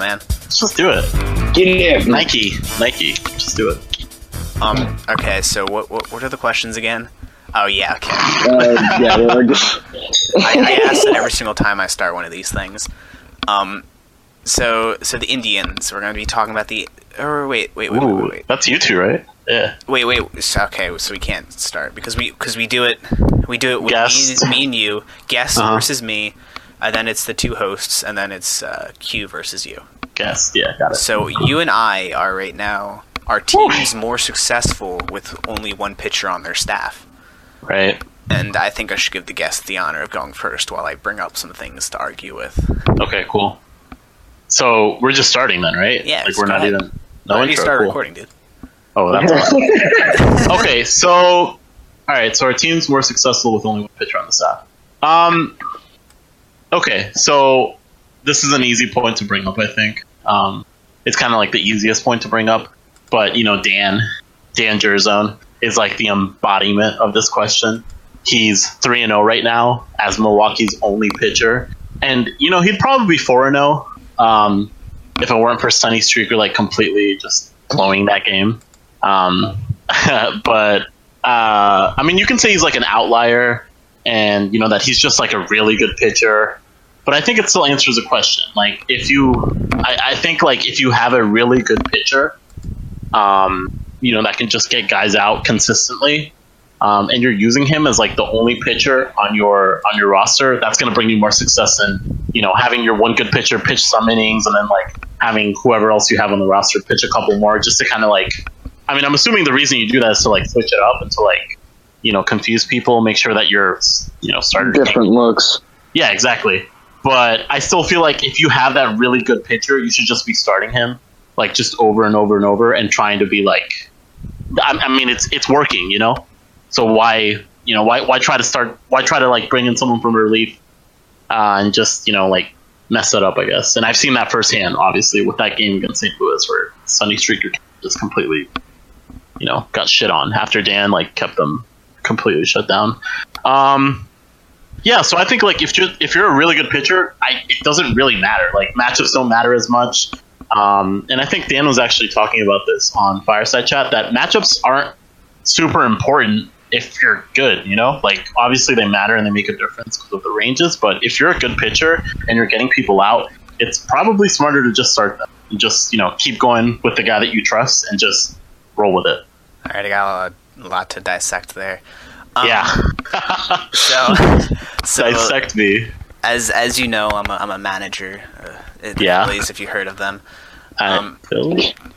Yeah, we should Yeah. go, man. Let's just do it. Get it. Nike, Nike, just do it. Um. Okay. So what what, what are the questions again? Oh yeah. Okay. Uh, yeah, we're just, I, I ask that every single time I start one of these things. Um. So so the Indians. We're going to be talking about the. Or wait wait wait wait Ooh, wait wait that's you two, right? Yeah. wait wait. So, okay, so we can't start because we because we do it we do it with me, me and you guest Uh-huh. versus me, and then it's the two hosts, and then it's uh, Q versus you. Guess. Yeah, got it. So you and I are right now. Our team's more successful with only one pitcher on their staff. Right. And I think I should give the guest the honor of going first while I bring up some things to argue with. Okay, cool. So we're just starting then, right? Yeah, Like we're not ahead. even. No Why don't intro. start cool. recording, dude? Oh, that's fine. okay. So, all right. So our team's more successful with only one pitcher on the staff. Um. Okay, so this is an easy point to bring up. I think um, it's kind of like the easiest point to bring up. But you know, Dan, Dan Jerzone is like the embodiment of this question. He's three and zero right now as Milwaukee's only pitcher, and you know he'd probably be four and zero um, if it weren't for Sunny Streaker like completely just blowing that game. Um, but uh, I mean, you can say he's like an outlier, and you know that he's just like a really good pitcher. But I think it still answers a question. Like, if you, I, I think like if you have a really good pitcher, um, you know that can just get guys out consistently, um, and you're using him as like the only pitcher on your on your roster, that's going to bring you more success than you know having your one good pitcher pitch some innings and then like having whoever else you have on the roster pitch a couple more just to kind of like. I mean, I'm assuming the reason you do that is to like switch it up and to like you know confuse people, make sure that you're you know starter different looks. yeah, exactly. But I still feel like if you have that really good pitcher, you should just be starting him, like just over and over and over, and trying to be like. I, I mean, it's it's working, you know. So why you know why why try to start why try to like bring in someone from relief uh, and just you know like mess it up, I guess. And I've seen that firsthand, obviously, with that game against St. Louis, where Sunny Streaker just completely, you know, got shit on after Dan like kept them completely shut down. Um, yeah, so I think like if you're if you're a really good pitcher, I, it doesn't really matter. Like matchups don't matter as much. Um, and I think Dan was actually talking about this on Fireside Chat that matchups aren't super important if you're good. You know, like obviously they matter and they make a difference because of the ranges. But if you're a good pitcher and you're getting people out, it's probably smarter to just start them and just you know keep going with the guy that you trust and just roll with it. All right, I got a lot to dissect there. Um, yeah, So, so dissect me. as as you know, I'm a, I'm a manager. Uh, at the Yeah. Phillies, if you heard of them. Um,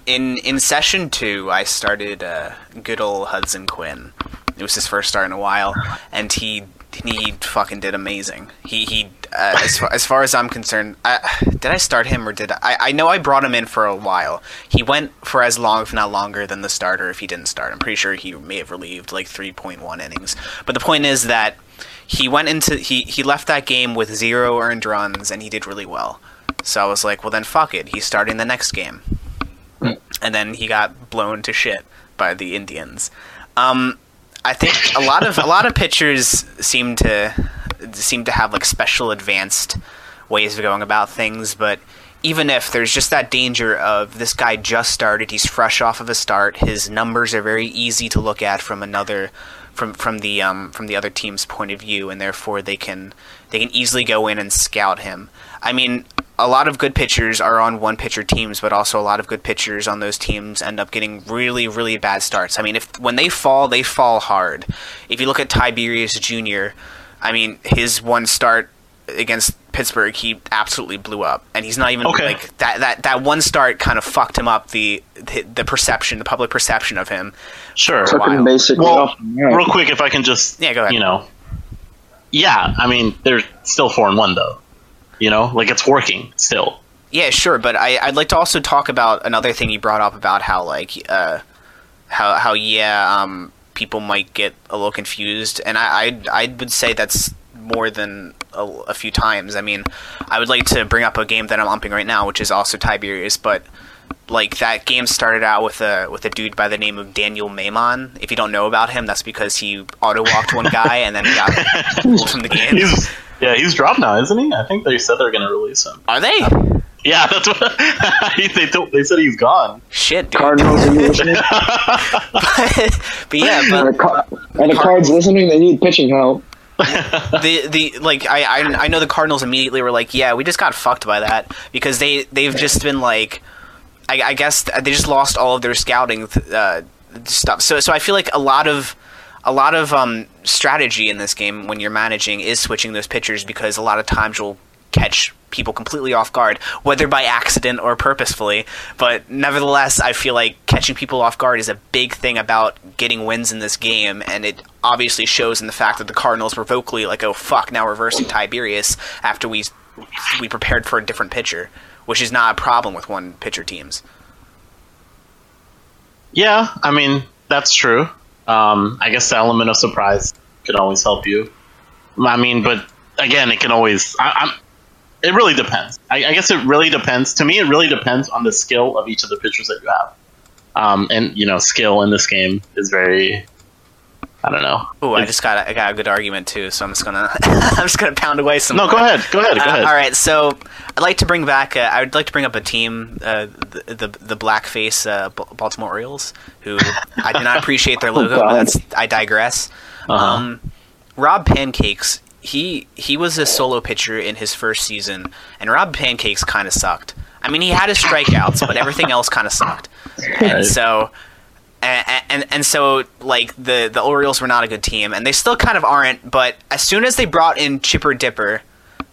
In in session two, I started uh, good old Hudson Quinn. It was his first start in a while, and he he fucking did amazing. He he uh, as far as far as I'm concerned, I, did I start him or did I? I know I brought him in for a while. He went for as long, if not longer, than the starter. If he didn't start, I'm pretty sure he may have relieved like 3.1 innings. But the point is that he went into he he left that game with zero earned runs, and he did really well. So I was like, well then fuck it. He's starting the next game and then he got blown to shit by the Indians. Um, I think a lot of a lot of pitchers seem to seem to have like special advanced ways of going about things, but even if there's just that danger of this guy just started, he's fresh off of a start, his numbers are very easy to look at from another from from the um, from the other team's point of view, and therefore they can they can easily go in and scout him. I mean, a lot of good pitchers are on one pitcher teams, but also a lot of good pitchers on those teams end up getting really, really bad starts. I mean, if when they fall, they fall hard. If you look at Tiberius Jr., I mean, his one start against Pittsburgh, he absolutely blew up, and he's not even Okay. like that. That that one start kind of fucked him up. The the, the perception, the public perception of him. Sure. Took him basically Well, off. the map. real quick, if I can just, Yeah, go ahead. You know, yeah, I mean, they're still four and one though. You know, like it's working still. Yeah, sure, but I, I'd like to also talk about another thing you brought up about how like uh, how how yeah, um, people might get a little confused, and I I, I would say that's more than a, a few times. I mean, I would like to bring up a game that I'm umping right now, which is also Tiberius, but like that game started out with a with a dude by the name of Daniel Maimon. If you don't know about him, that's because he auto walked one guy and then he got pulled from the game. He's yeah, he's dropped now, isn't he? I think they said they're going to release him. Are they? Um, Yeah, that's what they told, they said he's gone. Shit, dude. Cardinals, are you listening? but, but yeah, but Are the, Car- are the Cards listening? They need pitching help. the the like I, I I know the Cardinals immediately were like, yeah, we just got fucked by that because they they've just been like, I, I guess they just lost all of their scouting uh, stuff. So so I feel like a lot of a lot of um, strategy in this game when you're managing is switching those pitchers because a lot of times you'll catch people completely off guard, whether by accident or purposefully. But nevertheless, I feel like catching people off guard is a big thing about getting wins in this game, and it obviously shows in the fact that the Cardinals were vocally like, "Oh fuck!" Now reversing Tiberius after we we prepared for a different pitcher, which is not a problem with one pitcher teams. Yeah, I mean that's true. Um, I guess the element of surprise can always help you. I mean, but again, it can always. I. It really depends. I, I guess it really depends. To me, it really depends on the skill of each of the pitchers that you have. Um, and you know, skill in this game is very. I don't know. Ooh, I just got a, I got a good argument too, so I'm just gonna I'm just gonna pound away some. No, more. go ahead. Go ahead. Go Uh, ahead. all right, so I'd like to bring back. Uh, I would like to bring up a team, uh, the, the the blackface uh, Baltimore Orioles, who I do not appreciate their logo. but that's I digress. Uh-huh. Um, Rob Pancakes, he he was a solo pitcher in his first season, and Rob Pancakes kind of sucked. I mean, he had his strikeouts, but everything else kind of sucked. And Right. so, and, and and so like the the Orioles were not a good team, and they still kind of aren't. But as soon as they brought in Chipper Dipper,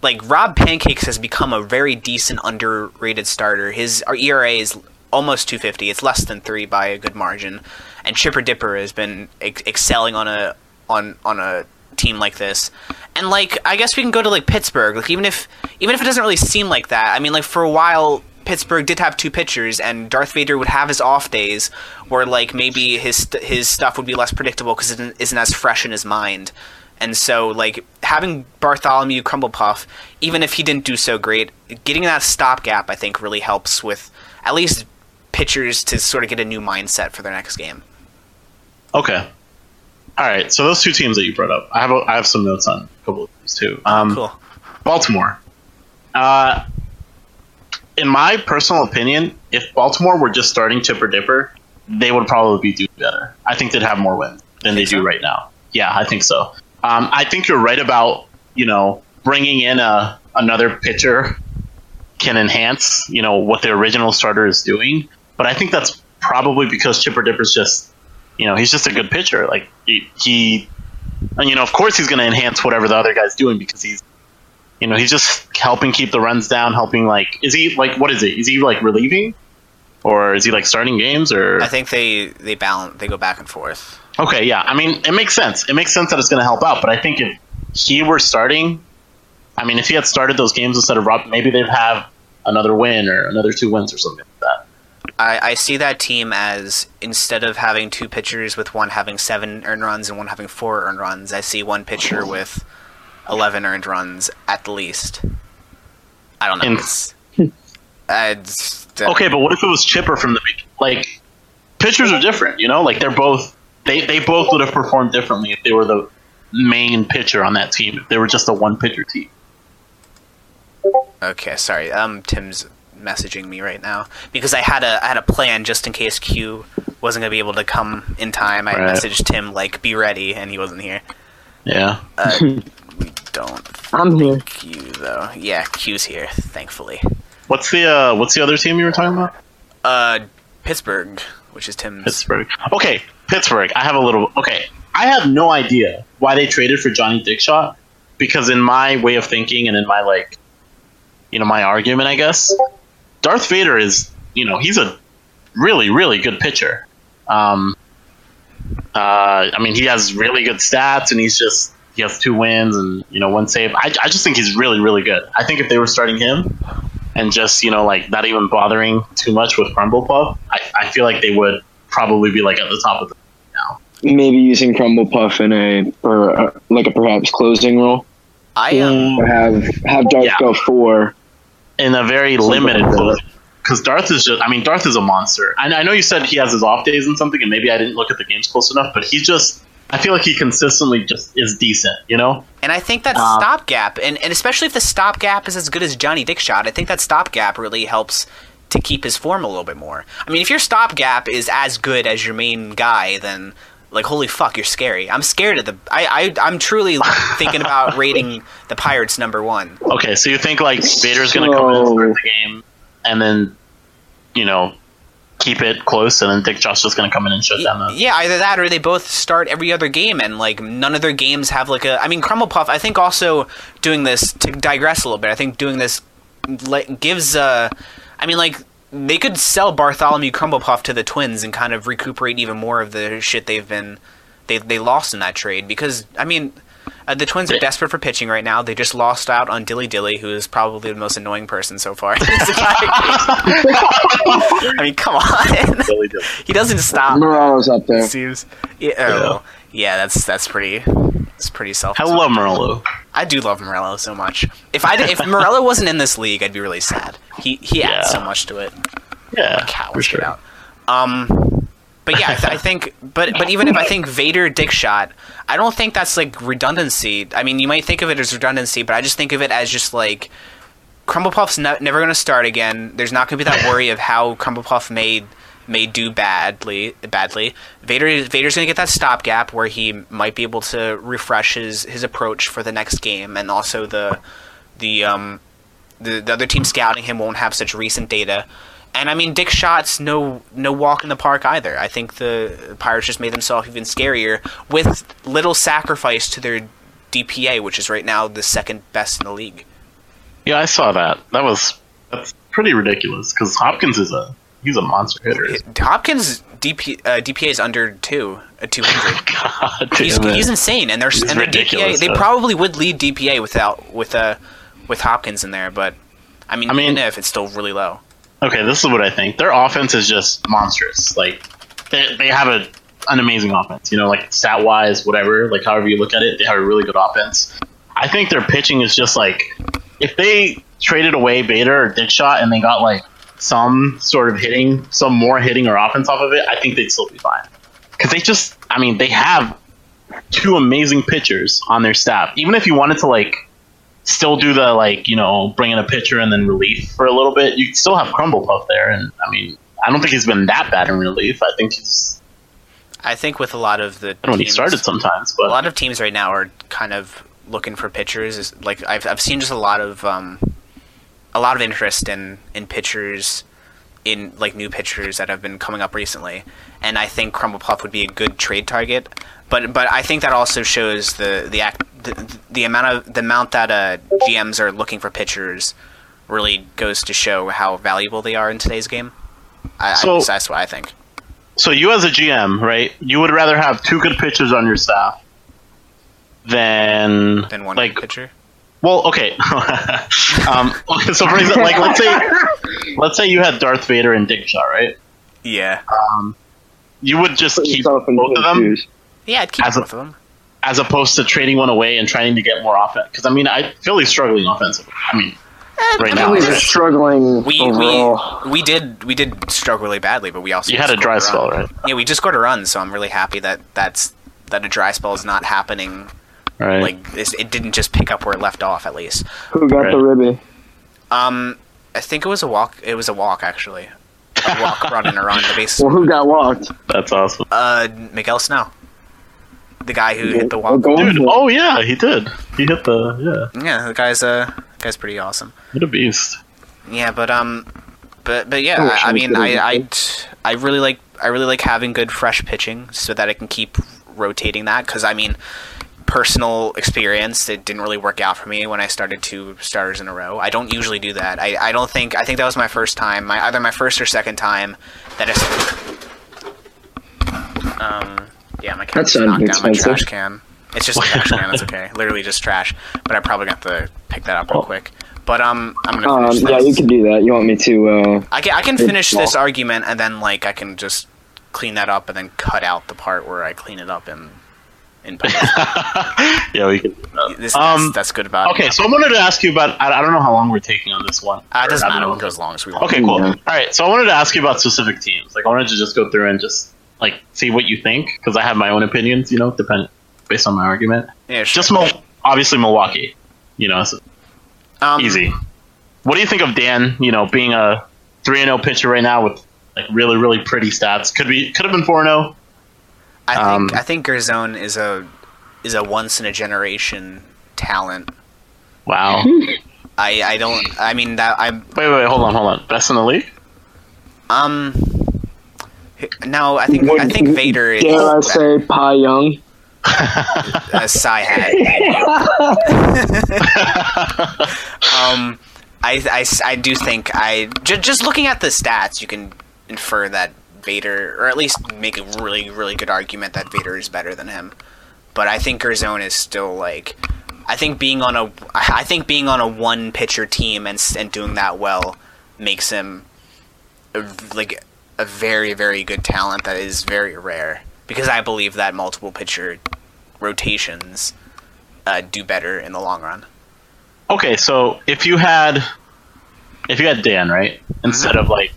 like Rob Pancakes has become a very decent underrated starter. His our ERA is almost 250. It's less than three by a good margin, and Chipper Dipper has been ex- excelling on a on on a team like this. And like I guess we can go to like Pittsburgh. Like even if even if it doesn't really seem like that. I mean like for a while Pittsburgh did have two pitchers and Darth Vader would have his off days where like maybe his his stuff would be less predictable cuz it isn't as fresh in his mind. And so like having Bartholomew Crumblepuff even if he didn't do so great, getting that stopgap I think really helps with at least pitchers to sort of get a new mindset for their next game. Okay. All right. So those two teams that you brought up, I have a, I have some notes on a couple of these too. Um, Cool. Baltimore. Uh, in my personal opinion, if Baltimore were just starting Chipper Dipper, they would probably be doing better. I think they'd have more wins than they Think do right now. Yeah, I think so. Um, I think you're right about you know bringing in a another pitcher can enhance you know what the original starter is doing, but I think that's probably because Chipper Dipper's just you know he's just a good pitcher. Like he, he and you know of course he's going to enhance whatever the other guy's doing because he's you know, he's just helping keep the runs down, helping like is he like what is it? Is he like relieving? Or is he like starting games or I think they they balance they go back and forth. Okay, yeah. I mean, it makes sense. It makes sense that it's going to help out, but I think if he were starting, I mean, if he had started those games instead of Rob, maybe they'd have another win or another two wins or something. I, I see that team as instead of having two pitchers with one having seven earned runs and one having four earned runs, I see one pitcher with eleven earned runs at the least. I don't know. It's, uh, it's- uh, Okay, but what if it was Chipper from the beginning? Like, pitchers are different, you know? Like, they're both, they, they both would have performed differently if they were the main pitcher on that team, if they were just a one pitcher team. Okay, sorry. Um, Tim's messaging me right now because I had a I had a plan just in case Q wasn't gonna be able to come in time. I Right. messaged him like be ready, and he wasn't here. Yeah. Uh, we don't I'm here. Q though. Yeah, Q's here, thankfully. What's the, uh, what's the other team you were talking about? Uh, Pittsburgh, which is Tim's. Pittsburgh. Okay, Pittsburgh. I have a little. Okay, I have no idea why they traded for Johnny Dickshot because in my way of thinking and in my like, you know, my argument, I guess, Darth Vader is, you know, he's a really, really good pitcher. Um, uh, I mean, he has really good stats, and he's just he has two wins and you know one save. I, I just think he's really, really good. I think if they were starting him and just you know like not even bothering too much with Crumble Puff, I, I feel like they would probably be like at the top of the now. Maybe using Crumble Puff in a or uh, like a perhaps closing role, I um, or have have Darth Yeah. go four. In a very Something limited like that. Because Darth is just, I mean, Darth is a monster. I, I know you said he has his off days and something, and maybe I didn't look at the games close enough, but he's just I feel like he consistently just is decent. You know. And I think that Um, stopgap, and, and especially if the stopgap is as good as Johnny Dickshot, I think that stopgap really helps to keep his form a little bit more. I mean, if your stopgap is as good as your main guy, then like holy fuck, you're scary. I'm scared of the. I, I I'm truly thinking about rating the Pirates number one. Okay, so you think like Vader's going to come in and start the game, and then you know keep it close, and then Dick Josh just going to come in and shut down the. Yeah, either that or they both start every other game, and like none of their games have like a. I mean, Crumble Puff. I think also doing this to digress a little bit. I think doing this like, gives. uh I mean, like they could sell Bartholomew Crumble Puff to the Twins and kind of recuperate even more of the shit they've been they they lost in that trade because I mean. Uh, the Twins are desperate for pitching right now. They just lost out on Dilly Dilly, who is probably the most annoying person so far. I mean, come on. Really do. he doesn't stop Morales up there. seems yeah, oh, yeah that's that's pretty it's pretty self I love Morello. I do love Morello so much if I if Morello wasn't in this league I'd be really sad he he adds Yeah. so much to it Yeah, cow for sure. out um but yeah I, th- I think but but even if I think Vader dick shot I don't think that's like redundancy I mean you might think of it as redundancy but I just think of it as just like Crumble Puff's ne- never going to start again. There's not going to be that worry of how Crumble Puff may may do badly. Badly, Vader Vader's going to get that stopgap where he might be able to refresh his, his approach for the next game, and also the the um the, the other team scouting him won't have such recent data. And I mean, Dick Shot's no no walk in the park either. I think the Pirates just made themselves even scarier with little sacrifice to their DPA, which is right now the second best in the league. Yeah, I saw that. That was that's pretty ridiculous because Hopkins is a he's a monster hitter. Hopkins DP, uh, DPA is under two, uh, 200. God he's, he's insane, and It's and their DPA. ridiculous, They probably would lead DPA without with uh with Hopkins in there, but I mean, I mean- if it's still really low. Okay, this is what I think. Their offense is just monstrous. Like they, they have a an amazing offense. You know, like stat wise, whatever. Like however you look at it, they have a really good offense. I think their pitching is just like if they traded away Bader or Dick Shot and they got like some sort of hitting, some more hitting or offense off of it, I think they'd still be fine. Because they just, I mean, they have two amazing pitchers on their staff. Even if you wanted to like still do the like you know bring in a pitcher and then relief for a little bit, you still have Crumble Puff there, and I mean I don't think he's been that bad in relief. I think he's I think with a lot of the when he teams- started sometimes, but a lot of teams right now are kind of looking for pitchers. Is like I've I've seen just a lot of um, a lot of interest in in pitchers, in like new pitchers that have been coming up recently, and I think Crumble Puff would be a good trade target. But but I think that also shows the the act the, the amount of the amount that uh, GMs are looking for pitchers really goes to show how valuable they are in today's game. I, So- I, that's what I think. so you as a GM, right? You would rather have two good pitchers on your staff than Than one like pitcher. Well, okay. um, okay, so for example, like let's say let's say you had Darth Vader and Dick Shot, right? Yeah. You would just Put keep both of them shoes. Yeah, I'd keep As a- both of them. as opposed to trading one away and trying to get more offense. Because I mean, I Philly's struggling offensively. I mean, right now Phillies are struggling We overall. we we did we did struggle really badly, but we also you had a dry run. spell, right? Yeah, we just scored a run, so I'm really happy that that's that a dry spell is not happening. Right. Like it's, it didn't just pick up where it left off. At least, Who got Right. the ribby? um, I think it was a walk. It was a walk actually. A walk, run, and a run. The base. Well, who got walked? That's awesome. Uh, Miguel Snow, the guy who hit the walk. Dude, oh yeah, he did. He hit the yeah, Yeah, the guy's uh, the guy's pretty awesome. what a beast. Yeah, but um, but but yeah, Oh, I, I mean, I, I. I really like I really like having good fresh pitching so that I can keep rotating that because I mean, personal experience it didn't really work out for me when I started two starters in a row. I don't usually do that. I, I don't think I think that was my first time, my either my first or second time that I. Um. Yeah, my cat That knocked down my trash can. It's just a trash can. It's okay. Literally just trash. But I probably got to pick that up real Oh. quick. But um, I'm gonna Um, yeah, you can do that. You want me to? Uh, I can, I can finish this argument and then like I can just clean that up and then cut out the part where I clean it up in in post. yeah, we can. Do this, Um, that's, that's good about Okay, it. so I wanted to ask you about. I, I don't know how long we're taking on this one. Uh, it doesn't I don't matter. know. We'll go as long as we want. Okay, cool. Yeah. All right, so I wanted to ask you about specific teams. Like, I wanted to just go through and just like see what you think because I have my own opinions. You know, depend based on my argument. Yeah, sure. Just Mil- obviously Milwaukee. You know, it's um, easy. What do you think of Dan? You know, being a three and zero pitcher right now with like really really pretty stats. Could be could have been four and oh. zero. I think um, I think Gerzone is a is a once in a generation talent. Wow. I I don't. I mean that I'm wait, wait, hold on, hold on. Best in the league? um. No, I think I think Vader is Dare I say Pi Young? a Psy hat. um, I, I, I do think I j- just looking at the stats, you can infer that Vader, or at least make a really really good argument that Vader is better than him. But I think Gerzone is still like, I think being on a, I think being on a one pitcher team and and doing that well makes him a, like a very very good talent that is very rare because I believe that multiple pitcher rotations uh, do better in the long run. Okay, so if you had if you had Dan, right? Instead of like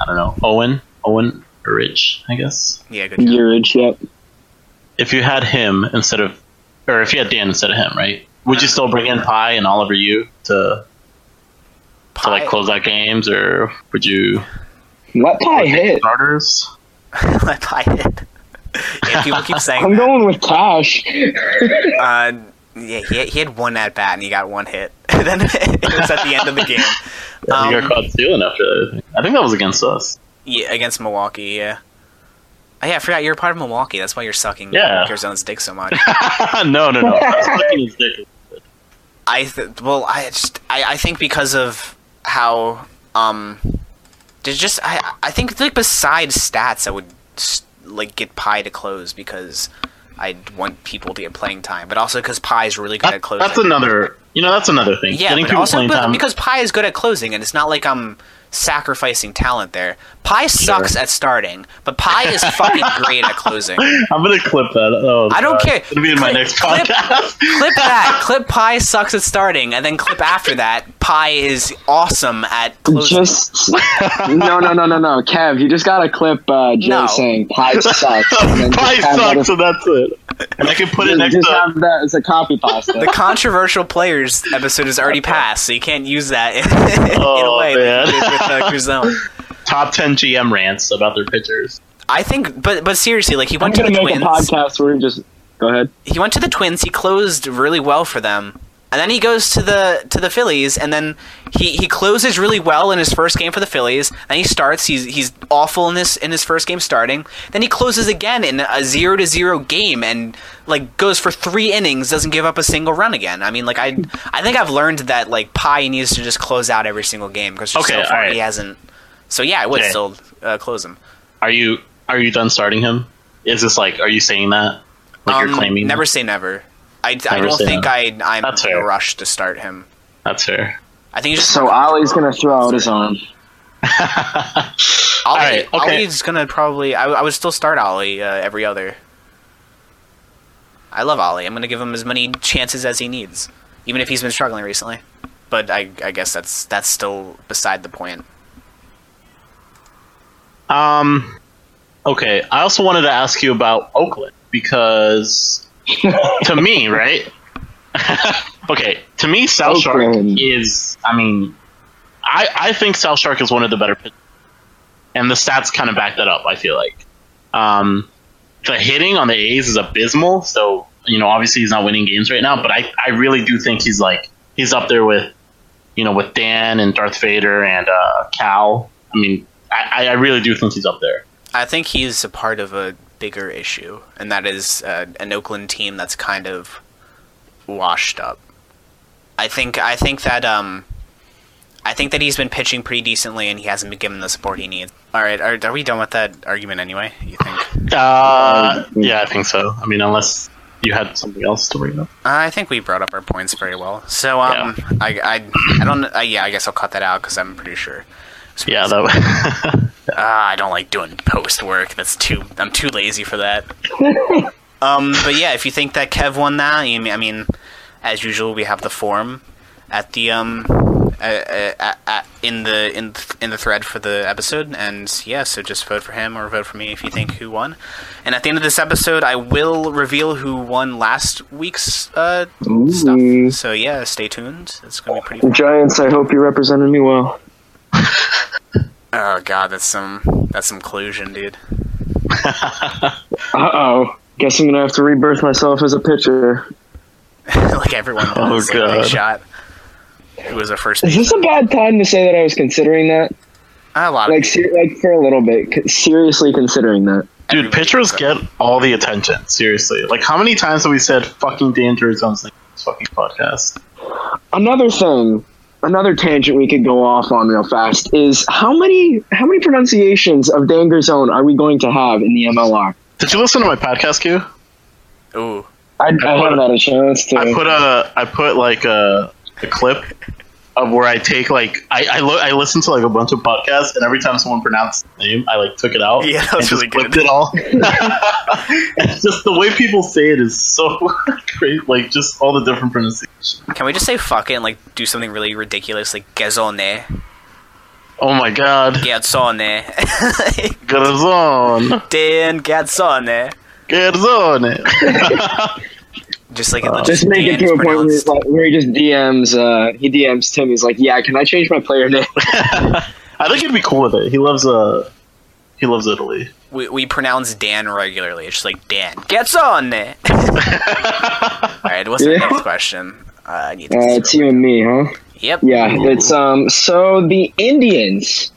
I don't know, Owen, Owen or Rich, I guess. Yeah, good job. Urich, yep. If you had him instead of or if you had Dan instead of him, right? Would you still bring in Pi and Oliver you to to like close out games or would you Let Pi hit. starters? Let Pi hit. yeah, people keep saying I'm going with Cash. Uh, yeah, he had, he had one at bat and he got one hit. Then it was at the end of the game. you Um, got caught stealing after that. I think. I think that was against us. Yeah, against Milwaukee. Yeah. Oh, yeah, I forgot you're part of Milwaukee. That's why you're sucking Yeah. Gerzone's dick so much. no, no, no. I was dick. I th- well, I just I, I think because of how um, just I I think like besides stats, I would like get Pi to close because I want people to get playing time, but also because Pi is really good That- at closing. that's another. You know, that's another thing. Yeah, Getting but people also playing but time. because Pi is good at closing, and it's not like I'm sacrificing talent there. Pi sucks at starting, but Pi is fucking great at closing. I'm gonna clip that. Oh, I don't God. care. It's gonna be in my Clip- next clip- podcast. Clip that. Clip Pi sucks at starting, and then clip after that. Pi is awesome at closing. Just no, no, no, no, no, Kev. You just gotta clip uh, Jay No. saying Pi sucks. and then Pi just have that sucks, as- so that's it. And I can put it just, next just to. have that as a copy pasta. the controversial players episode is already passed, so you can't use that in, in a Oh, way man. That you did uh, Cruzone. top 10 GM rants about their pitchers. I think, but but seriously, like he I'm went to the make Twins. a podcast where we just go ahead. he went to the Twins. He closed really well for them, and then he goes to the to the Phillies, and then he, he closes really well in his first game for the Phillies. Then he starts. He's he's awful in this in his first game starting. Then he closes again in a zero to zero game, and like goes for three innings, doesn't give up a single run again. I mean, like I I think I've learned that like Pi needs to just close out every single game because Okay, so far alright. he hasn't. So yeah, I would Okay. still uh, close him. Are you are you done starting him? Is this like, are you saying that? Like you're Um, claiming? Never say never. I, I don't think I I'm That's in a rush to start him. That's fair. I think he's just So Ollie's gonna throw out his arm. Ollie, Alright, okay. Ollie's gonna probably. I, I would still start Ollie uh, every other. I love Ollie. I'm gonna give him as many chances as he needs, even if he's been struggling recently. But I, I guess that's that's still beside the point. Um, okay. I also wanted to ask you about Oakland because to me, right? okay, to me, South Shark is. I mean, I I think South Shark is one of the better pitchers, and the stats kind of back that up. I feel like, um, the hitting on the A's is abysmal. So you know, obviously he's not winning games right now, but I I really do think he's like he's up there with, you know, with Dan and Darth Vader and uh, Cal. I mean, I, I really do think he's up there. I think he's a part of a bigger issue, and that is uh, an Oakland team that's kind of washed up. I think I think that um, I think that he's been pitching pretty decently, and he hasn't been given the support he needs. All right, are, are we done with that argument anyway? You think? Uh, yeah, I think so. I mean, unless you had something else to bring up. I think we brought up our points very well. So um, I, I I don't uh, yeah I guess I'll cut that out because I'm pretty sure. Yeah, that. Uh, I don't like doing post work. That's too. I'm too lazy for that. um, but yeah, if you think that Kev won that, I mean, I mean, as usual, we have the form at the um uh, uh, uh, uh, in the in th- in the thread for the episode, and yeah, so just vote for him or vote for me if you think who won. And at the end of this episode, I will reveal who won last week's uh, stuff. So yeah, stay tuned. It's gonna be pretty. Fun. Giants, I hope you represented me well. Oh god, that's some that's some collusion, dude. Uh oh. Guess I'm gonna have to rebirth myself as a pitcher. like everyone Oh, does. like, Big shot. Who was a first? Is this a bad time to say that I was considering that? A lot of Like, ser- like for a little bit, c- seriously considering that. Dude, pitchers get all the attention. Seriously, like how many times have we said "fucking danger zones" in this fucking podcast? Another thing, another tangent we could go off on real fast is how many how many pronunciations of Danger Zone are we going to have in the MLR? Did you listen to my podcast, Q? Ooh. I, I, put haven't a- had a chance to. I put a I put like a, a clip of where I take like I I, lo- I listened to like a bunch of podcasts and every time someone pronounced the name I like took it out Yeah, that was just really good. it all. it's just the way people say it is so great like just all the different pronunciations. Can we just say fuck it and like do something really ridiculous like Gezone? Oh my god, Gazzone. Garzon, Dan Gazzone. Garzone. Just like it legit just make it to a point where, pronounced. like, where he just DMs. Uh, he DMs Tim. He's like, "Yeah, can I change my player name?" I think he'd be cool with it. He loves uh he loves Italy. We, we pronounce Dan regularly. It's just like Dan Gazzone. Alright, what's the Yeah. next question? Uh, I need to Uh, it's you and me, huh? Yep. Yeah, it's um. So the Indians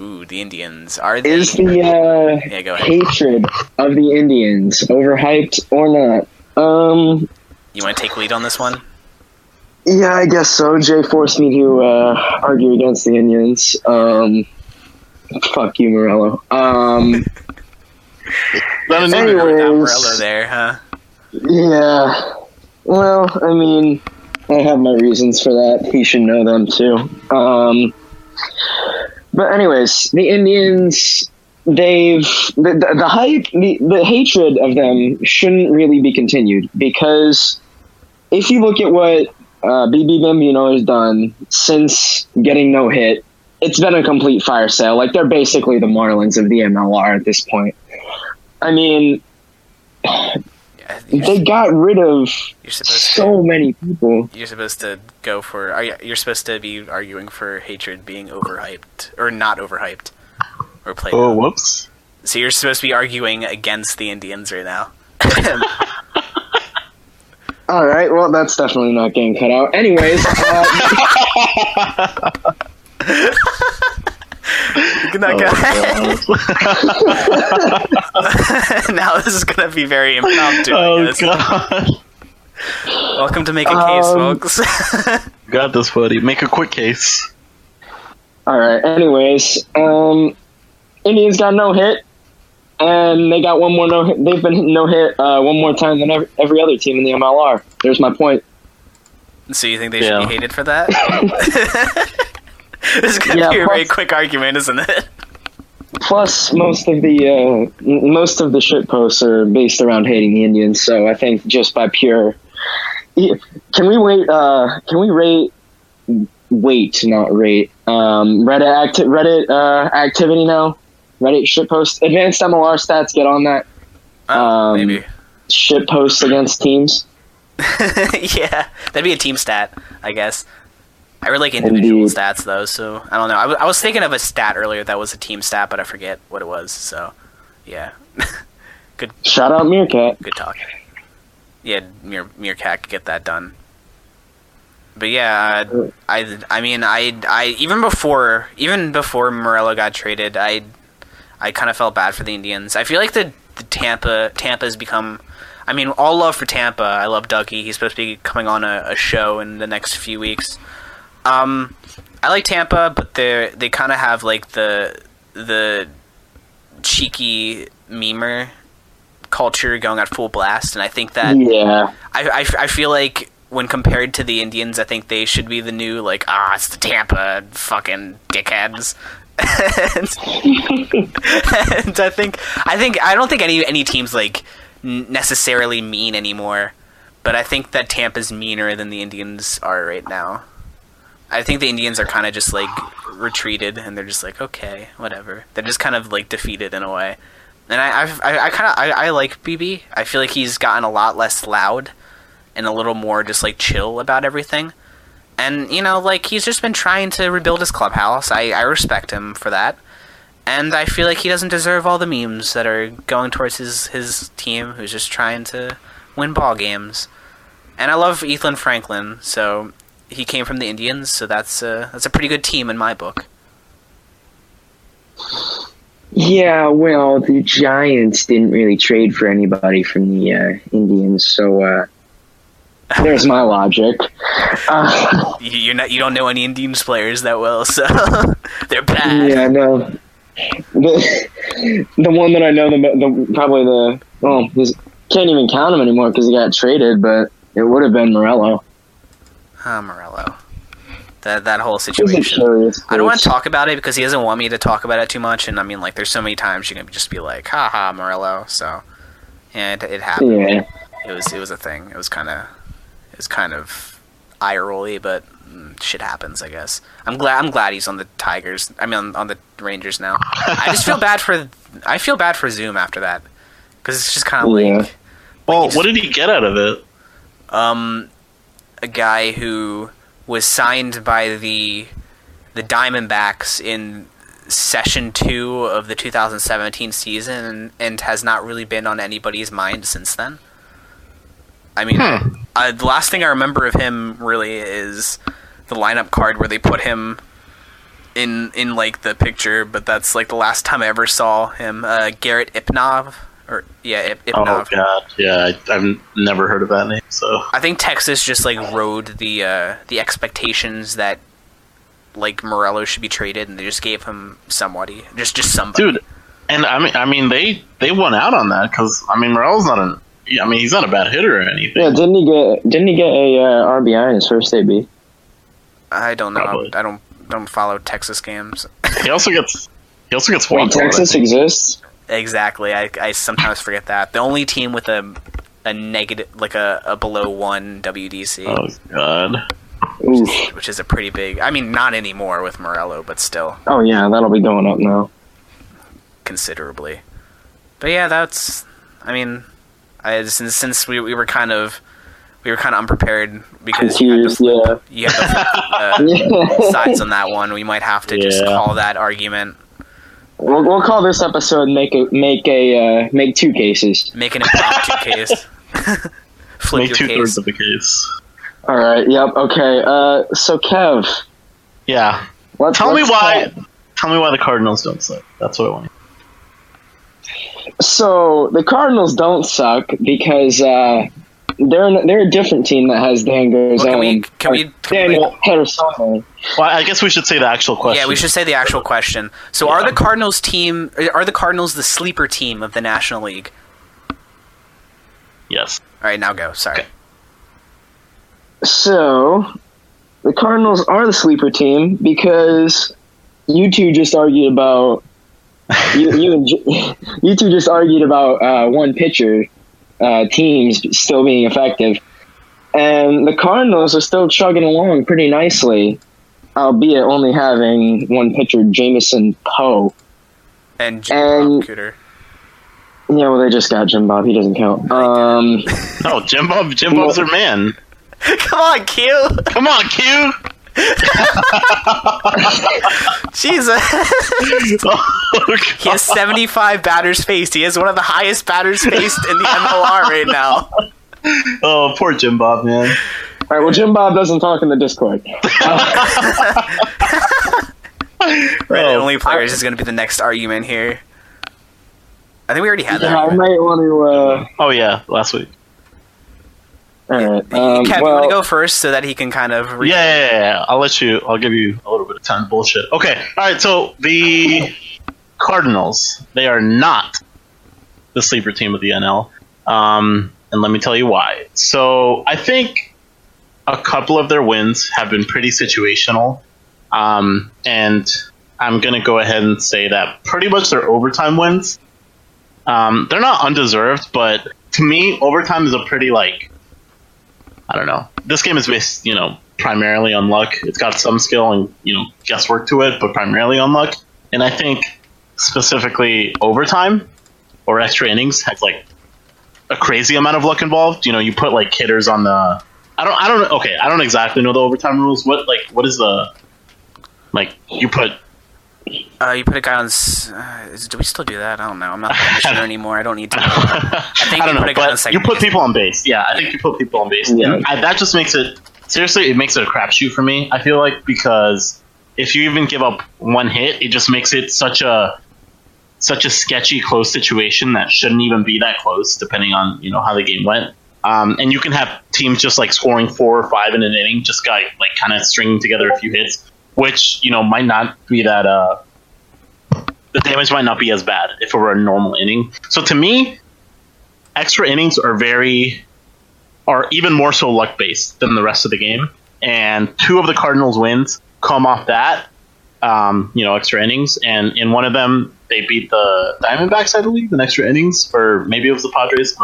Ooh, the Indians. Are they? is the uh, yeah, go ahead. hatred of the Indians overhyped or not? Um. You want to take lead on this one? Yeah, I guess so. Jay forced me to uh, argue against the Indians. Um. Fuck you, Morello. Um. Not an Anyway. Indian. Without Anyways. Morello there, huh? Yeah. Well, I mean, I have my reasons for that. He should know them too. Um, but anyways, the Indians, they've the, the, the hype, the, the hatred of them shouldn't really be continued because if you look at what uh, BB Bambino has done since getting no hit, it's been a complete fire sale. Like they're basically the Marlins of the MLR at this point. I mean, Yeah, they got rid of so to. many people. You're supposed to go for. You're supposed to be arguing for hatred being overhyped or not overhyped or played. Oh out. whoops. So you're supposed to be arguing against the Indians right now. All right, well, that's definitely not getting cut out. Anyways, uh, Not Oh, gonna- now this is gonna be very impromptu. Oh god. Welcome to Make a Case, Um, folks. Got this, buddy. Make a quick case. all right. Anyways, um, Indians got no hit, and they got one more no hit. They've been no hit uh, one more time than every, every other team in the MLR. There's my point. so you think they should be hated for that? this is gonna Yeah, be a very quick argument, isn't it? Plus, most of the uh, most of the shit posts are based around hating the Indians. So I think just by pure, can we wait? Uh, can we rate? Wait, not rate. Um, Reddit acti- Reddit uh, activity now. Reddit shit post. Advanced MLR stats. Get on that. Oh, Um, maybe. Against teams. yeah, that'd be a team stat, I guess. I really like individual Indeed. stats though, so I don't know. I, w- I was thinking of a stat earlier that was a team stat, but I forget what it was. So, yeah, good. Shout out Meerkat. good talk. Yeah, Mere Meerkat could get that done. But yeah, uh, I I mean I I even before even before Morello got traded, I I kind of felt bad for the Indians. I feel like the, the Tampa Tampa's become. I mean, all love for Tampa. I love Dougie. He's supposed to be coming on a, a show in the next few weeks. Um, I like Tampa, but they they kind of have like the the cheeky memer culture going at full blast, and I think that Yeah. I, I, I feel like when compared to the Indians, I think they should be the new like ah, it's the Tampa fucking dickheads. And, and I think I think I don't think any any teams like necessarily mean anymore, but I think that Tampa's meaner than the Indians are right now. I think the Indians are kind of just like retreated, and they're just like, okay, whatever. They're just kind of like defeated in a way. And I, I've, I, I kind of, I, I like BB. I feel like he's gotten a lot less loud and a little more just like chill about everything. And you know, like he's just been trying to rebuild his clubhouse. I, I respect him for that. And I feel like he doesn't deserve all the memes that are going towards his his team, who's just trying to win ball games. And I love Ethan Franklin, so he came from the Indians, so that's a, that's a pretty good team in my book. Yeah, well, the Giants didn't really trade for anybody from the uh, Indians, so uh, there's my logic. Uh, You- You're not you don't know any Indians players that well, so they're bad. yeah, no. The, the one that I know, the, the probably the well, he's, can't even count him anymore because he got traded, but it would have been Morello. Ah, Morello. That that whole It was a situation. I don't want to talk about it because he doesn't want me to talk about it too much, and I mean, like, there's so many times you can just be like, "Ha ha, Morello." So, yeah, it, it happened. Yeah, It was it was a thing. It was kind of it was kind of eye rolly, but mm, shit happens, I guess. I'm glad I'm glad he's on the Tigers. I mean, on, on the Rangers now. I just feel bad for I feel bad for Zoom after that because it's just kind of Yeah. like Well, just- what did he get out of it? um, a guy who was signed by the the Diamondbacks in session two of the 2017 season and, and has not really been on anybody's mind since then. I mean, Hmm. uh, the last thing I remember of him really is the lineup card where they put him in in like the picture, but that's like the last time I ever saw him. Uh, Garrett Ipnov, or yeah, Ip- Oh Ipnov. god, yeah, I, I've never heard of that name. So I think Texas just like rode the uh, the expectations that like Morello should be traded, and they just gave him somebody, just just somebody. dude, and I mean, I mean, they they won out on that because I mean, Morel's not an. I mean, he's not a bad hitter or anything. yeah. Didn't he get? Didn't he get a uh, RBI in his first AB? I don't know. Probably. I don't don't follow Texas games He also gets he also gets Wait, walked. a lot, I Texas think. exists? exactly. I, I sometimes forget that the only team with a a negative like a, a below one WDC, Oh god. Oof. which is a pretty big. I mean, not anymore with Morello, but still Oh yeah, that'll be going up now. considerably. But yeah, that's. I mean, I, since since we we were kind of we were kind of unprepared because you had to yeah. you had to uh, sides on that one. We might have to just call that argument, we'll, we'll call this episode "Make a Make a uh, Make Two Cases." make an impromptu case, flip Make two case. thirds of the case. All right. Yep. Okay. Uh, so Kev, Yeah. let's Tell me let's why. talk- Tell me why the Cardinals don't suck. That's what I want. So the Cardinals don't suck because uh, they're they're a different team that has Dan Well, Garzone. can we can we, can we Well, I guess we should say the actual question. yeah, we should say the actual question. So, are the Cardinals team? Are the Cardinals the sleeper team of the National League? Yes. All right, now go. Sorry. Okay. So the Cardinals are the sleeper team because you two just argued about you you, and you two just argued about uh, one pitcher uh, teams still being effective, and the Cardinals are still chugging along pretty nicely, albeit only having one pitcher, Jameson Poe. And Jim And- Bob Cooter. Yeah, well, they just got Jim Bob. He doesn't count. Um, No, Jim Bob. Jim Bob's their man. Come on, Q. Come on, Q. Jesus. Oh, He has 75 batters faced. He has one of the highest batters faced in the MLR right now. oh, poor Jim Bob, man. all right, well, Jim Bob doesn't talk in the Discord. Right, Oh, only players is going to be the next argument here. I think we already had that. Yeah, I argument. might want to. Uh, Oh yeah, last week. all right. Kev, Um, you well, want to go first so that he can kind of. Re- Yeah, yeah, yeah, yeah. I'll let you. I'll give you a little bit of time. to Bullshit. Okay. All right. So the Cardinals, they are not the sleeper team of the NL, um, and let me tell you why. So I think a couple of their wins have been pretty situational, um, and I'm gonna go ahead and say that pretty much their overtime wins. Um, they're not undeserved, but to me, overtime is a pretty like I don't know. This game is based, you know, primarily on luck. It's got some skill and you know guesswork to it, but primarily on luck. And I think specifically overtime or extra innings has like a crazy amount of luck involved. You know, you put like hitters on the. I don't. I don't. Okay, I don't exactly know the overtime rules. What like what is the like you put Uh, you put a guy on. s- Uh, is, do we still do that? I don't know. I'm not a commissioner anymore. I don't need to. I think I don't you know, put a guy on second you put base. people on base. Yeah, I think you put people on base. Yeah. I, that just makes it seriously. It makes it a crapshoot for me. I feel like because if you even give up one hit, it just makes it such a such a sketchy close situation that shouldn't even be that close, depending on you know how the game went. Um, and you can have teams just like scoring four or five in an inning, just guy like kind of stringing together a few hits, which you know might not be that. Uh, the damage might not be as bad if it were a normal inning. So to me, extra innings are very are even more so luck based than the rest of the game. And two of the Cardinals wins come off that. Um, you know, extra innings, and in one of them they beat the Diamondbacks, I believe, in extra innings, or maybe it was the Padres.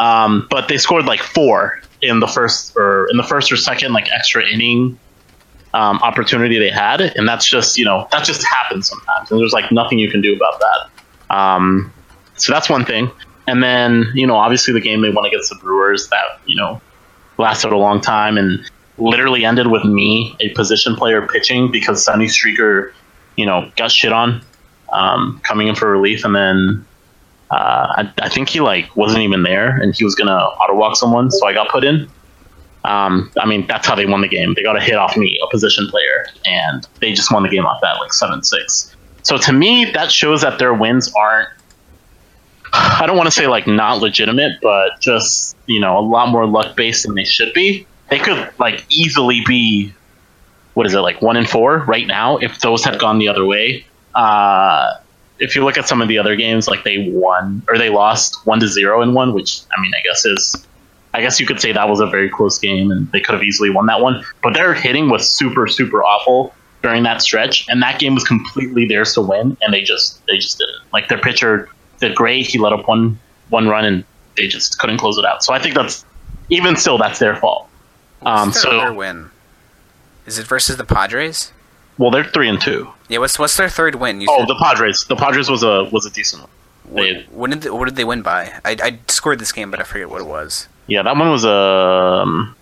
Um, but they scored like four in the first or in the first or second like extra inning um, opportunity they had, and that's just you know that just happens sometimes, and there's like nothing you can do about that. Um, so that's one thing, and then you know obviously the game they won against the Brewers that you know lasted a long time and literally ended with me a position player pitching because Sunny Streaker you know got shit on um, coming in for relief, and then uh, I, I think he like wasn't even there, and he was gonna auto walk someone, so I got put in. Um, I mean, that's how they won the game. They got a hit off me, a position player, and they just won the game off that, like seven six. So to me, that shows that their wins aren't. I don't want to say like not legitimate, but just you know a lot more luck based than they should be. They could like easily be, what is it like one in four right now if those had gone the other way. Uh, if you look at some of the other games, like they won or they lost one to zero in one, which I mean, I guess is, I guess you could say that was a very close game and they could have easily won that one. But their hitting was super, super awful during that stretch, and that game was completely theirs to win, and they just, they just didn't. Like their pitcher did great. He let up one, one run, and they just couldn't close it out. So I think that's even still that's their fault. Um, What's their other so win? Is it versus the Padres? Well, they're three and two. Yeah. What's what's their third win? You Oh, said- the Padres. The Padres was a was a decent one. They, What, what did they, what did they win by? I, I scored this game, but I forget what it was. yeah, that one was um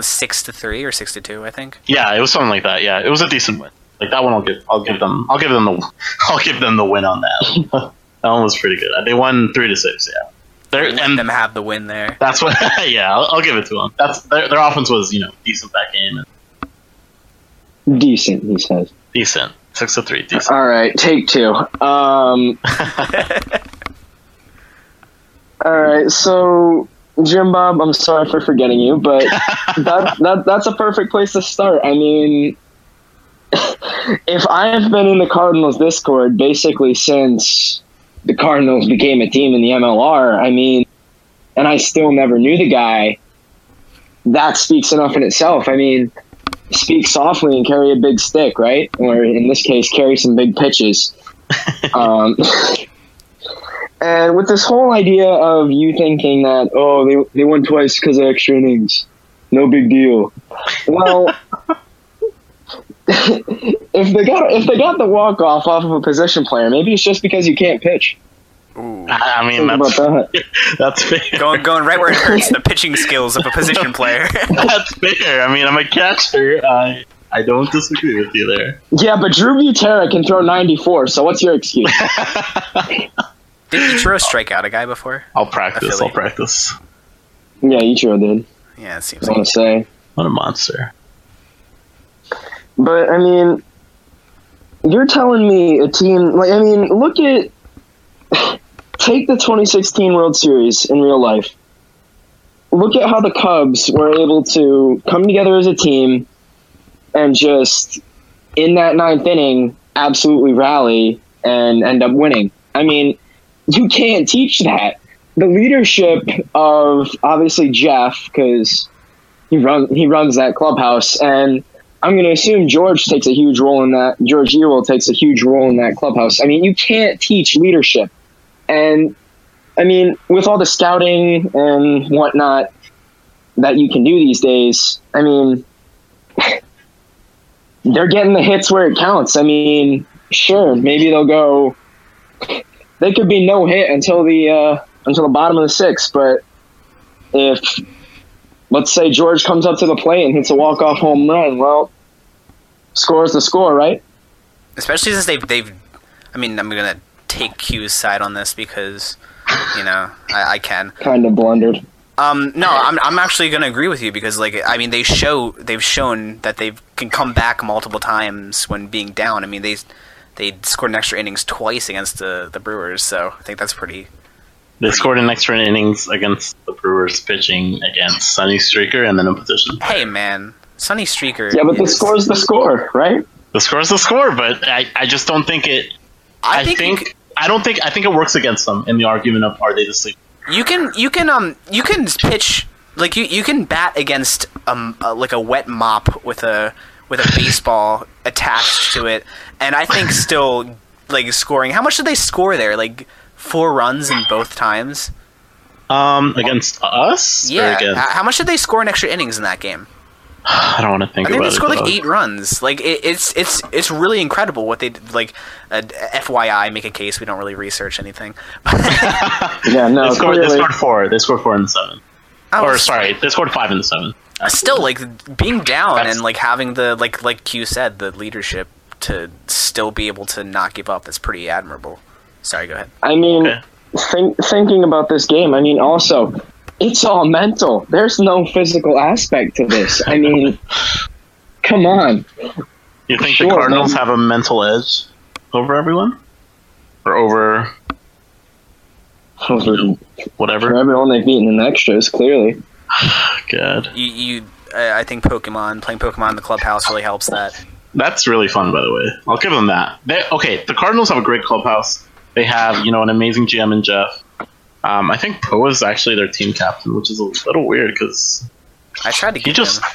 six to three or six to two, I think. Yeah, it was something like that. Yeah, it was a decent win. Like that one, I'll give. I'll give them. I'll give them the. I'll give them the win on that. that one was pretty good. They won three to six. Yeah, they're Let and them have the win there. that's what. yeah, I'll, I'll give it to them. That's their, their offense was you know decent that game. And Decent, he says. decent six to three. Decent. All right, take two. Um, all right, so Jim Bob, I'm sorry for forgetting you, but that, that that's a perfect place to start. I mean, if I have been in the Cardinals Discord basically since the Cardinals became a team in the MLR, I mean, and I still never knew the guy, that speaks enough in itself. I mean, speak softly and carry a big stick, right? Or in this case, carry some big pitches. um, and with this whole idea of you thinking that oh they they won twice because of extra innings, no big deal. Well, if they got if they got the walk off off of a position player, maybe it's just because you can't pitch. Ooh. I I mean, that's that. that's fair. Going going right where it hurts, the pitching skills of a position player. that's fair. I mean, I'm a catcher. I I don't disagree with you there. Yeah, but Drew Butera can throw 94. So what's your excuse? Did Ichiro strike out a guy before? I'll practice. I'll practice. yeah, Ichiro did. Yeah, it seems I like want to say. What a monster. But I mean, you're telling me a team like I mean, look at take the 2016 World Series in real life. Look at how the Cubs were able to come together as a team and just in that ninth inning absolutely rally and end up winning. I mean, you can't teach that. The leadership of obviously Jeff because he run he runs that clubhouse and I'm going to assume George takes a huge role in that. George Ewell takes a huge role in that clubhouse. I mean, you can't teach leadership. And I mean, with all the scouting and whatnot that you can do these days, I mean, they're getting the hits where it counts. I mean, sure, maybe they'll go. They could be no hit until the uh, until the bottom of the sixth, but if let's say George comes up to the plate and hits a walk off home run, well, scores the score, right? Especially since they've they've. I mean, I'm gonna take Q's side on this because you know I, I can. Kind of blundered. Um, no, I'm I'm actually gonna agree with you because like I mean they show they've shown that they can come back multiple times when being down. I mean they they scored an extra innings twice against the the Brewers, so I think that's pretty. They scored an extra innings against the Brewers pitching against Sunny Streaker and then in position. Hey man, Sunny Streaker. Yeah, but the is- score's the score, right? The score's the score, but I, I just don't think it. I I think, think, you c- I don't think I think it works against them in the argument of are they the sleep. you can you can um you can pitch like you you can bat against um uh, like a wet mop with a with a baseball attached to it, and I think still like scoring. How much did they score there? Like four runs in both times. Um, against us? Yeah. against- How, how much did they score in extra innings in that game? I don't want to think I think about they scored it. like dog. eight runs. Like it, it's it's it's really incredible what they did. like. Uh, FYI, make a case. We don't really research anything. Yeah, no, They scored, they scored four. They scored four in the seven. I Or sorry, they scored five in the seven. still like being down That's- and like having the like like Q said the leadership to still be able to not give up. That's pretty admirable. Sorry, go ahead. I mean, Okay. think, thinking about this game, I mean, also, it's all mental. There's no physical aspect to this. I mean, come on. You think Sure, the Cardinals man. have a mental edge over everyone, or over For whatever? everyone they've beaten in extras, clearly. God, You you I think Pokemon playing Pokemon in the clubhouse really helps that. that's really fun. By the way, I'll give them that. They, okay, the Cardinals have a great clubhouse. They have you know an amazing GM in Jeff. Um, I think Poe is actually their team captain, which is a little weird because I tried to he just him.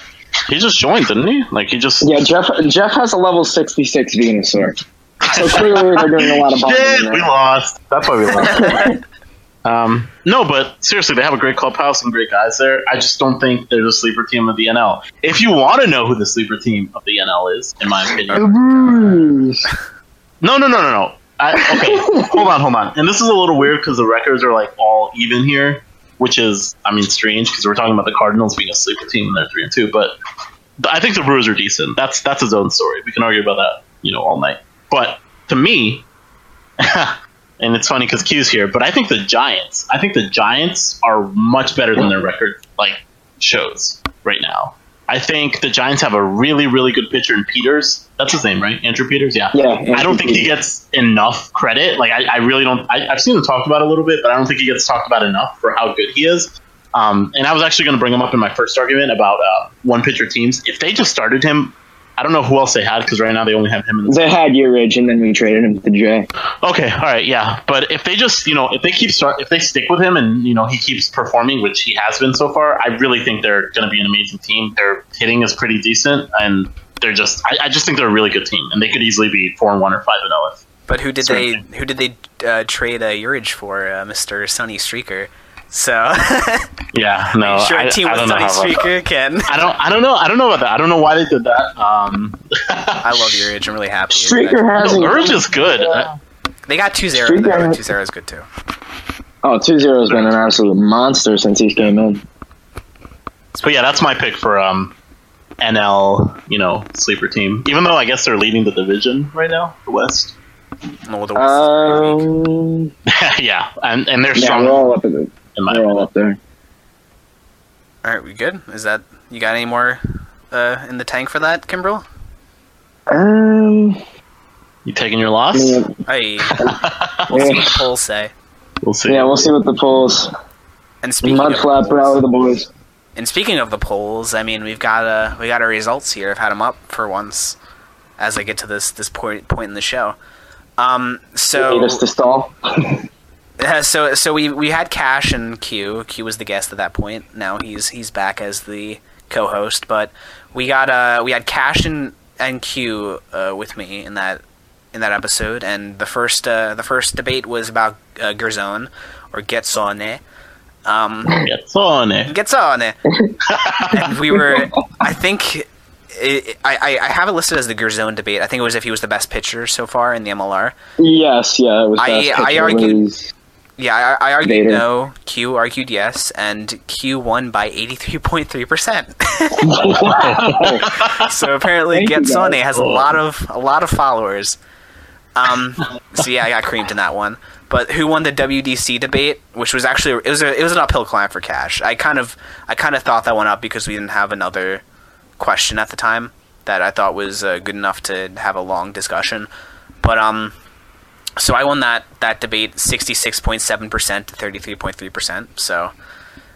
he just joined, didn't he? Like he just Yeah, Jeff Jeff has a level 66 Venusaur. So clearly they're doing a lot of bonding Shit, we lost. That's why we lost. um, no, but seriously, they have a great clubhouse and great guys there. I just don't think they're the sleeper team of the NL. If you want to know who the sleeper team of the NL is, in my opinion, no, no, no, no, no. I, okay, hold on, hold on. And this is a little weird because the records are like all even here, which is, I mean, strange because we're talking about the Cardinals being a sleeper team and they're three and two. But I think the Brewers are decent. That's that's his own story. We can argue about that, you know, all night. But to me, and it's funny because Q's here, but I think the Giants, I think the Giants are much better than their record like shows right now. I think the Giants have a really, really good pitcher in Peters. That's his name, right? Andrew Peters. Yeah. Yeah, I don't Andrew think he gets enough credit. Like I, I really don't. I, I've seen him talked about a little bit, but I don't think he gets talked about enough for how good he is. Um, and I was actually going to bring him up in my first argument about uh, one pitcher teams. If they just started him, I don't know who else they had because right now they only have him in the They had Urich and then we traded him to Jay. Okay, all right, yeah. But if they just, you know, if they keep start, if they stick with him and you know he keeps performing, which he has been so far, I really think they're going to be an amazing team. Their hitting is pretty decent, and they're just, I, I just think they're a really good team, and they could easily be four and one or five and zero. if- But who did they who did they uh, trade uh, Urich for, uh, Mister Sunny Streaker? So Yeah, no, sure, I, a team I with don't know Sunny how. Streaker can. I don't, I don't know, I don't know about that. I don't know why they did that. Um, I love Urich. I'm really happy. with Streaker that. hasn't. Urge is good. Uh, They got two zero. Streaker- Two zero is good too. Oh, 2 0 has been an absolute monster since he came in. But yeah, that's my pick for um, NL, you know, sleeper team. Even though I guess they're leading the division right now, the West. No, the West is very weak. Um, yeah, and and they're yeah, strong we're all up, at the, in my we're all up there. All right, we good? Is that you got any more uh, in the tank for that, Kimbrel? Um, You taking your loss? yeah, Hey, we'll see what the polls say. We'll see. yeah, we'll see what the polls. And speaking Mud of flap the polls, rally the boys. And speaking of the polls, I mean we've got uh, we got our results here. I've had them up for once as I get to this this point point in the show. Um, so Need us to stall. Uh, so so we we had Cash and Q. Q was the guest at that point. Now he's he's back as the co-host. But we got uh we had Cash and and Q uh, with me in that in that episode. And the first uh, the first debate was about uh, Gerzon or Getsone. Um, It's on and we were I think it, I, I have it listed as the Gerzone debate. I think it was if he was the best pitcher so far in the MLR. Yes, yeah, it was. I- best I argued- was- Yeah, I, I argued Debater. no. Q argued yes, and Q won by eighty three point three percent. So apparently, Thank you, has a lot of a lot of followers. Um, so yeah, I got creamed in that one. But who won the WDC debate, which was actually it was a, it was an uphill climb for Cash. I kind of I kind of thought that one up because we didn't have another question at the time that I thought was uh, good enough to have a long discussion. But um, so I won that that debate sixty six point seven percent to thirty three point three percent. So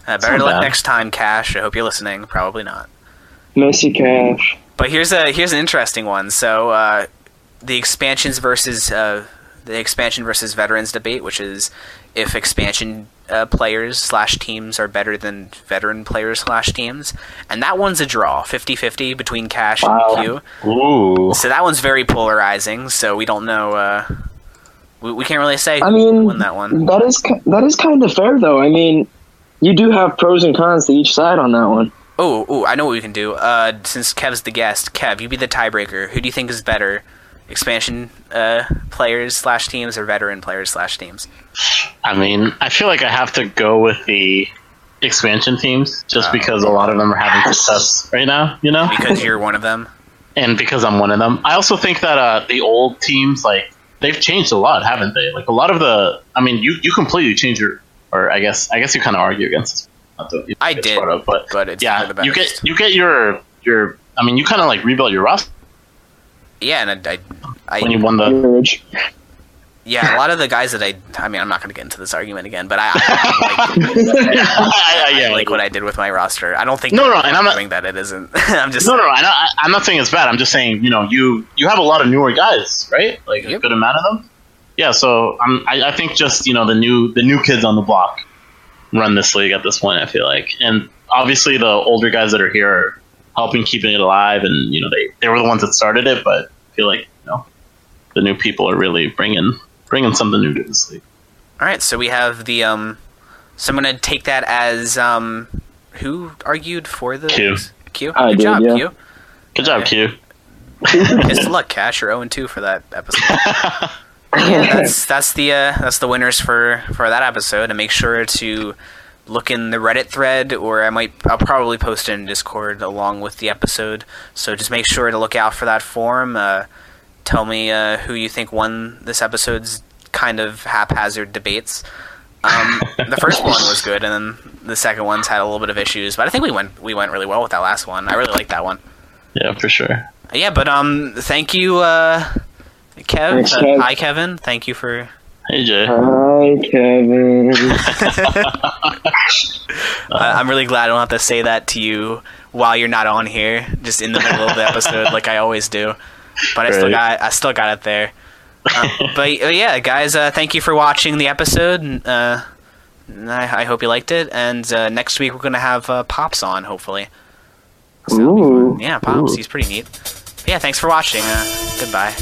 uh, better not luck next time, Cash. I hope you're listening. Probably not. Messi Cash. But here's a here's an interesting one. So uh, the expansions versus uh, the expansion versus veterans debate, which is if expansion uh, players slash teams are better than veteran players slash teams, and that one's a draw, 50-50 between Cash Wow. and Q. Ooh. So that one's very polarizing. So we don't know. Uh, we, we can't really say I who mean, won that one. That is, that is kind of fair though. I mean, you do have pros and cons to each side on that one. Oh, oh, I know what we can do. Uh, since Kev's the guest, Kev, you be the tiebreaker. Who do you think is better, expansion uh, players slash teams or veteran players slash teams? I mean, I feel like I have to go with the expansion teams just Oh. because a lot of them are having success right now, you know? Because you're one of them. And because I'm one of them. I also think that uh, the old teams, like, they've changed a lot, haven't they? Like, a lot of the. I mean, you, you completely change your. Or I guess I guess you kind of argue against this. Not to- you I did, of, but, but it's yeah, the you get you get your your. I mean, you kind of like rebuild your roster Yeah, and I, I, when you won the. Average. yeah, a lot of the guys that I, I mean, I'm not going to get into this argument again, but I, I, like, I yeah, like what I did with my roster. I don't think No, no, and I'm not- saying that. It isn't. I'm just No, no, I, I, I'm not saying it's bad. I'm just saying, you know, you you have a lot of newer guys, right? Like a good amount of them. Yeah, so I'm, I, I think just you know the new the new kids on the block run this league at this point. I feel like, and obviously the older guys that are here are helping keeping it alive, and you know they they were the ones that started it, but I feel like you know the new people are really bringing bringing something new to this league. All right, so we have the um. So I'm gonna take that as um. Who argued for the Q. Q. I Good did, job, yeah. Q. Good job, Q. Best of luck, Cash. You're 0 2 for that episode. yeah, that's that's the uh, that's the winners for for that episode. And make sure to look in the Reddit thread, or I might I'll probably post it in Discord along with the episode. So just make sure to look out for that forum. Uh, tell me uh, who you think won this episode's kind of haphazard debates. Um, the first one was good, and then the second one's had a little bit of issues. But I think we went we went really well with that last one. I really liked that one. Yeah, for sure. Yeah, but um, thank you, uh, Kev. Thanks, Uh, Kev. hi, Kevin. Thank you for. Hey Jay. Hi, Kevin. I I'm really glad I don't have to say that to you while you're not on here, just in the middle of the episode, like I always do. But I still got I still got it there. Um, but uh, yeah, guys, uh, thank you for watching the episode. Uh, I, I hope you liked it. And uh, next week we're gonna have uh, Pops on, hopefully. So, Ooh. yeah, Pops. Ooh. He's pretty neat. But yeah, thanks for watching. Uh, goodbye.